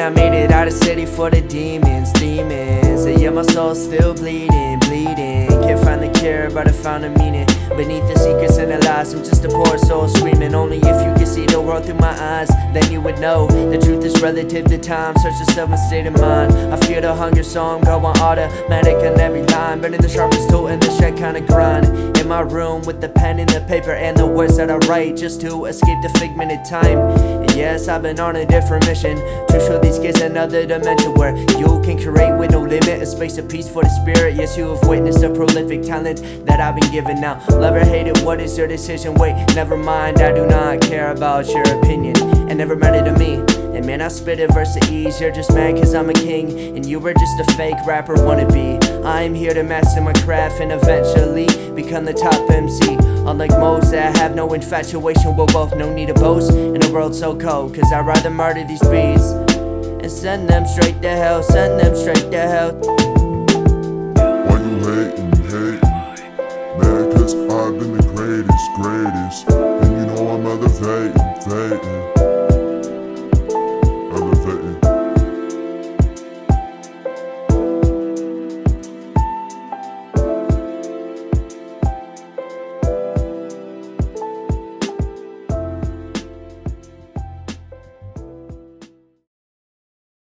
I made it out of city for the demons, demons. And yeah, my soul's still bleeding, bleeding. Find the cure, but I found a meaning. Beneath the secrets and the lies, I'm just a poor soul screaming. Only if you could see the world through my eyes, then you would know the truth is relative to time. Search yourself and state of mind. I feel the hunger, so I'm going automatic on every line. Burning the sharpest tool in the shed, kinda grind. In my room with the pen and the paper and the words that I write, just to escape the figment of time. And yes, I've been on a different mission to show these kids another dimension where you can create with no limit, a space of peace for the spirit. Yes, you have witnessed a prolific talent that I've been given now. Love or hate it, what is your decision? Wait, never mind, I do not care about your opinion. And never mattered to me. And man, I spit it verse at ease. You're just mad cause I'm a king. And you were just a fake rapper wannabe. I'm here to master my craft and eventually become the top MC. Unlike most that have no infatuation with both, no need to boast in a world so cold. Cause I'd rather murder these beats and send them straight to hell, send them straight to hell. pain.